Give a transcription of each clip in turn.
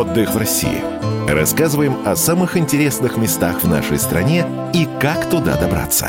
Отдых в России. Рассказываем о самых интересных местах в нашей стране и как туда добраться.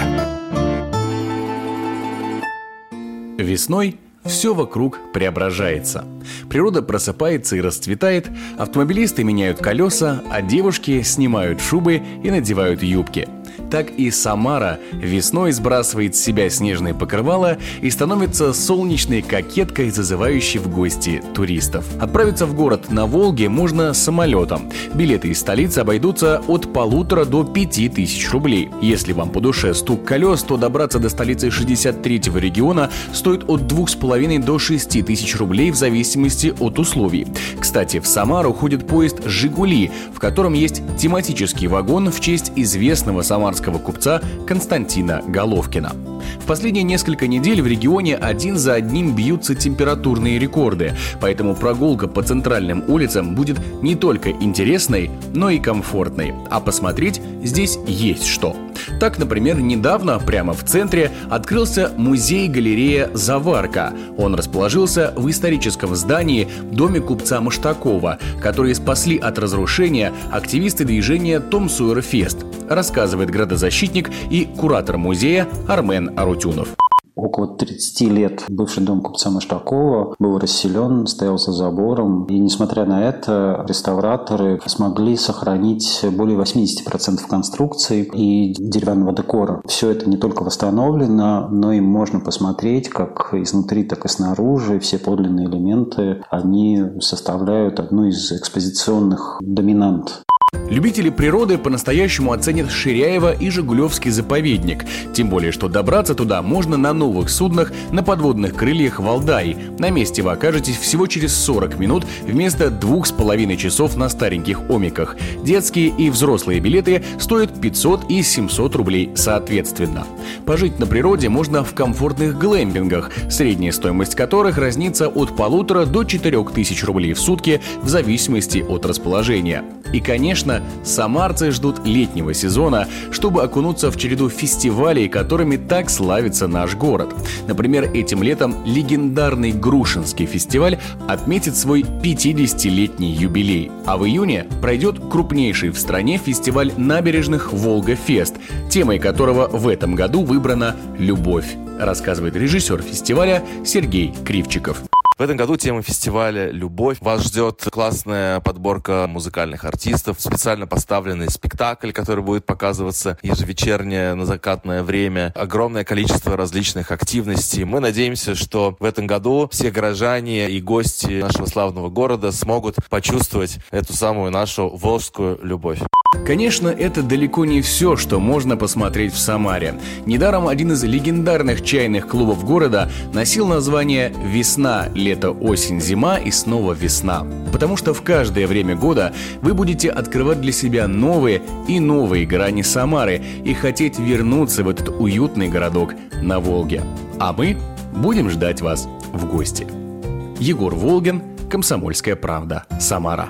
Весной все вокруг преображается. Природа просыпается и расцветает, автомобилисты меняют колеса, а девушки снимают шубы и надевают юбки – так и Самара весной сбрасывает с себя снежные покрывала и становится солнечной кокеткой, зазывающей в гости туристов. Отправиться в город на Волге можно самолетом. Билеты из столицы обойдутся от полутора до пяти тысяч рублей. Если вам по душе стук колес, то добраться до столицы 63-го региона стоит от двух с половиной до шести тысяч рублей в зависимости от условий. Кстати, в Самару ходит поезд «Жигули», в котором есть тематический вагон в честь известного самарского казахстанского купца Константина Головкина. В последние несколько недель в регионе один за одним бьются температурные рекорды, поэтому прогулка по центральным улицам будет не только интересной, но и комфортной. А посмотреть здесь есть что. Так, например, недавно прямо в центре открылся музей-галерея «Заварка». Он расположился в историческом здании доме купца Маштакова, которые спасли от разрушения активисты движения «Том Суэр Фест», рассказывает градозащитник и куратор музея Армен Арутюнов. Около 30 лет бывший дом купца Маштакова был расселен, стоял за забором. И несмотря на это, реставраторы смогли сохранить более 80% конструкции и деревянного декора. Все это не только восстановлено, но и можно посмотреть, как изнутри, так и снаружи. Все подлинные элементы, они составляют одну из экспозиционных доминант Любители природы по-настоящему оценят Ширяева и Жигулевский заповедник. Тем более, что добраться туда можно на новых суднах на подводных крыльях Валдай. На месте вы окажетесь всего через 40 минут вместо двух с половиной часов на стареньких омиках. Детские и взрослые билеты стоят 500 и 700 рублей соответственно. Пожить на природе можно в комфортных глэмпингах, средняя стоимость которых разнится от полутора до четырех тысяч рублей в сутки в зависимости от расположения. И, конечно, самарцы ждут летнего сезона, чтобы окунуться в череду фестивалей, которыми так славится наш город. Например, этим летом легендарный Грушинский фестиваль отметит свой 50-летний юбилей, а в июне пройдет крупнейший в стране фестиваль набережных Волга-Фест, темой которого в этом году выбрана «Любовь», рассказывает режиссер фестиваля Сергей Кривчиков. В этом году тема фестиваля «Любовь». Вас ждет классная подборка музыкальных артистов, специально поставленный спектакль, который будет показываться ежевечернее на закатное время, огромное количество различных активностей. Мы надеемся, что в этом году все горожане и гости нашего славного города смогут почувствовать эту самую нашу волжскую любовь. Конечно, это далеко не все, что можно посмотреть в Самаре. Недаром один из легендарных чайных клубов города носил название «Весна, лето, осень, зима и снова весна». Потому что в каждое время года вы будете открывать для себя новые и новые грани Самары и хотеть вернуться в этот уютный городок на Волге. А мы будем ждать вас в гости. Егор Волгин, Комсомольская правда, Самара.